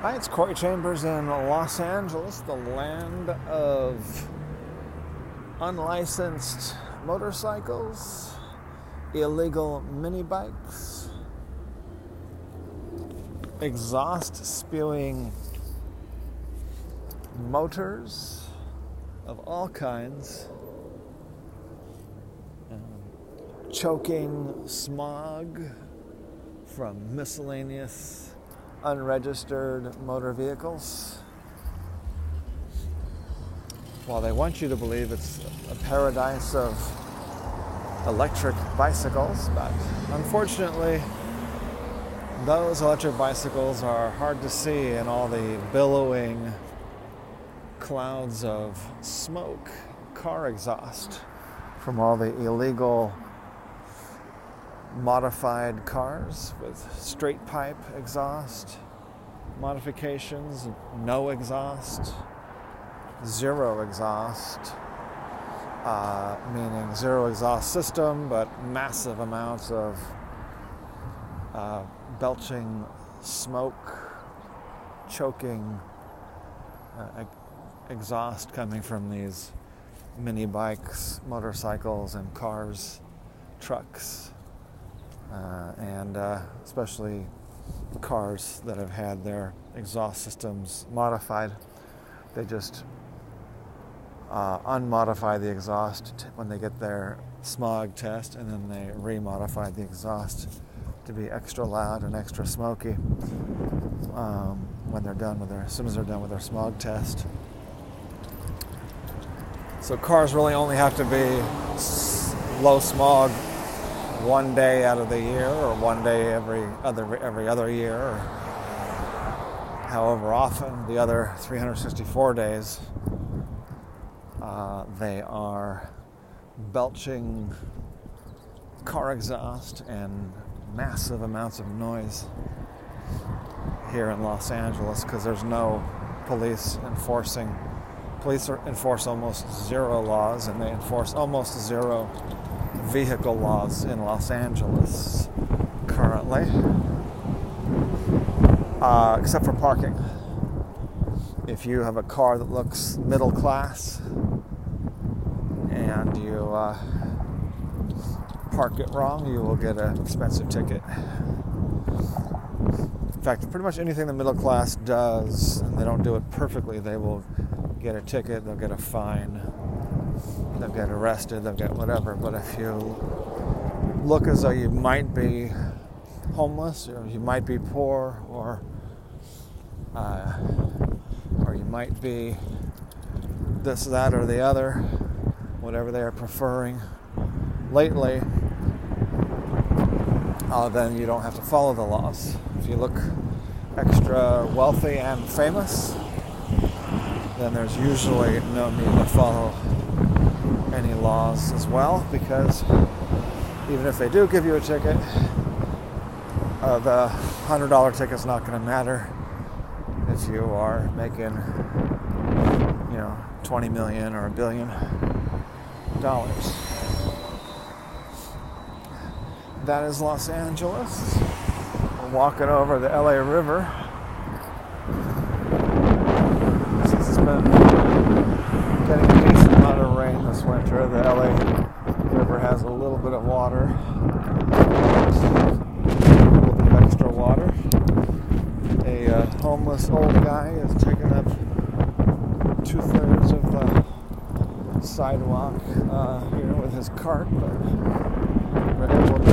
Hi, it's Corey Chambers in Los Angeles, the land of unlicensed motorcycles, illegal mini bikes, exhaust spewing motors of all kinds, um, choking smog from miscellaneous unregistered motor vehicles. While they want you to believe it's a paradise of electric bicycles, but unfortunately, those electric bicycles are hard to see in all the billowing clouds of smoke, car exhaust from all the illegal modified cars with straight pipe exhaust, modifications, no exhaust, zero exhaust, uh, meaning zero exhaust system, but massive amounts of uh, belching smoke, choking uh, exhaust coming from these mini bikes, motorcycles, and cars, trucks uh, and uh, especially cars that have had their exhaust systems modified. They just uh, unmodify the exhaust t- when they get their smog test, and then they remodify the exhaust to be extra loud and extra smoky um, when they're done with their as soon as they're done with their smog test. So cars really only have to be low smog one day out of the year or one day every other every other year or however often the other 364 days uh, they are belching car exhaust and massive amounts of noise here in Los Angeles because there's no police enforcing police enforce almost zero laws and they enforce almost zero vehicle laws in Los Angeles currently, uh, except for parking. If you have a car that looks middle class and you uh, park it wrong, you will get an expensive ticket. In fact, pretty much anything the middle class does, and they don't do it perfectly, they will get a ticket, they'll get a fine, they'll get arrested, they'll get whatever. But if you look as though you might be homeless, or you might be poor, or uh, or you might be this, that, or the other, whatever they are preferring lately, uh, then you don't have to follow the laws. If you look extra wealthy and famous, then there's usually no need to follow any laws as well because even if they do give you a ticket, uh, the $100 ticket's not going to matter if you are making, you know, 20 million or a billion dollars. That is Los Angeles. We're walking over the LA River. Since it's been getting a decent amount of rain this winter, the LA River has a little bit of water. A little bit of extra water. A uh, homeless old guy is taking up two thirds of the sidewalk uh, here with his cart, but we're able to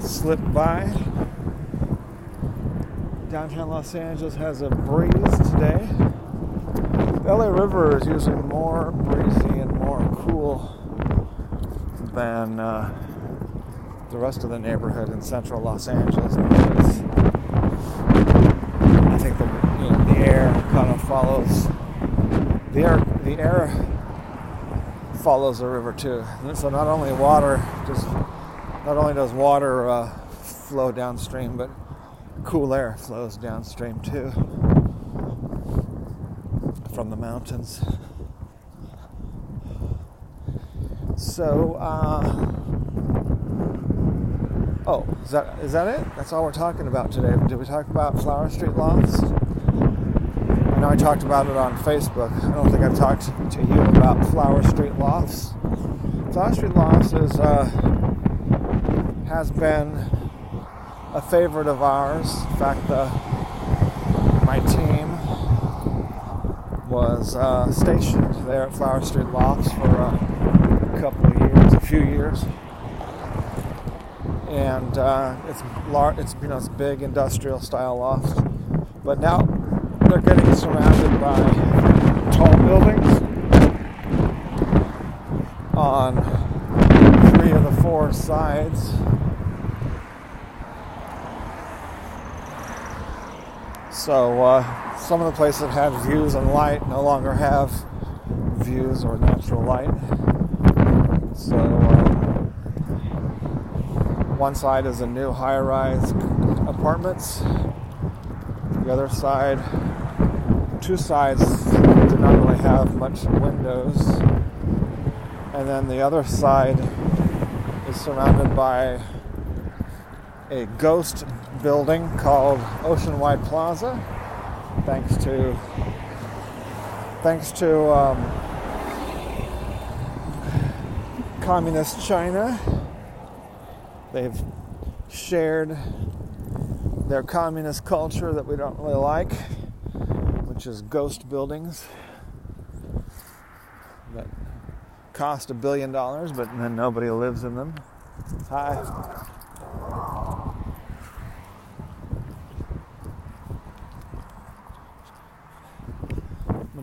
slip by. Downtown Los Angeles has a breeze today. The LA River is usually more breezy and more cool than uh, the rest of the neighborhood in central Los Angeles because I think the, you know, the air kind of follows the air the air follows the river too. So not only water just not only does water uh, flow downstream, but cool air flows downstream too from the mountains. So, uh, Oh, is that is that it? That's all we're talking about today. Did we talk about Flower Street Lofts? I know I talked about it on Facebook. I don't think I've talked to you about Flower Street Lofts. Flower Street Lofts is uh, has been a favorite of ours. In fact, the, my team was uh, stationed there at Flower Street Lofts for a couple of years, a few years, and uh, it's large. It's you know it's big industrial style loft, but now they're getting surrounded by tall buildings on three of the four sides. So uh, some of the places that had views and light no longer have views or natural light. So uh, one side is a new high-rise apartments. The other side, two sides do not really have much windows. And then the other side is surrounded by a ghost building called Oceanwide Plaza, thanks to thanks to um, communist China. They've shared their communist culture that we don't really like, which is ghost buildings that cost a billion dollars, but then nobody lives in them. Hi.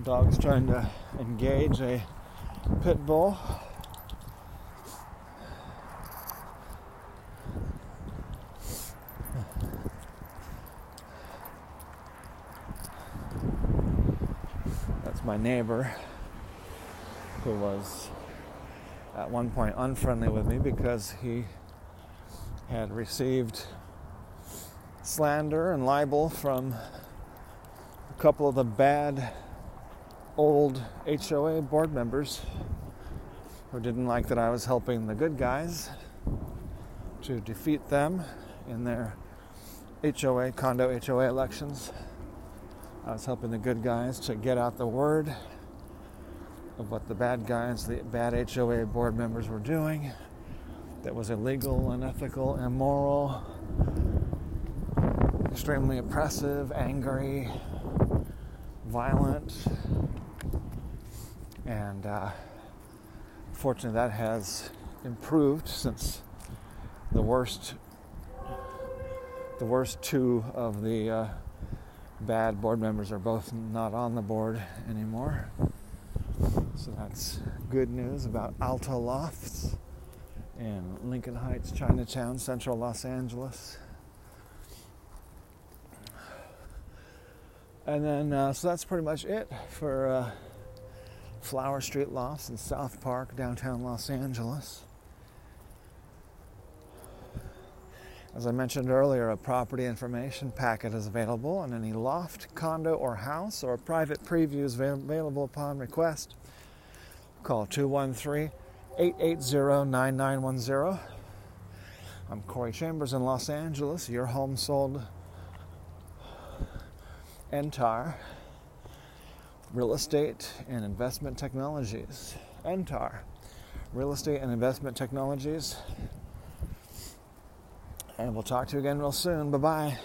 Dog's trying to engage a pit bull. That's my neighbor who was at one point unfriendly with me because he had received slander and libel from a couple of the bad old HOA board members who didn't like that I was helping the good guys to defeat them in their HOA, condo HOA elections. I was helping the good guys to get out the word of what the bad guys, the bad HOA board members were doing that was illegal, unethical, immoral, extremely oppressive, angry, violent. And uh, fortunately, that has improved since the worst, the worst two of the uh, bad board members are both not on the board anymore. So that's good news about Alta Lofts in Lincoln Heights, Chinatown, central Los Angeles. And then, uh, so that's pretty much it for uh, Flower Street Lofts in South Park, downtown Los Angeles. As I mentioned earlier, a property information packet is available on any loft, condo, or house, or private previews available upon request. Call 213 880 9910. I'm Corey Chambers in Los Angeles, your home sold Entar Real Estate and Investment Technologies. Entar Real Estate and Investment Technologies. And we'll talk to you again real soon. Bye bye.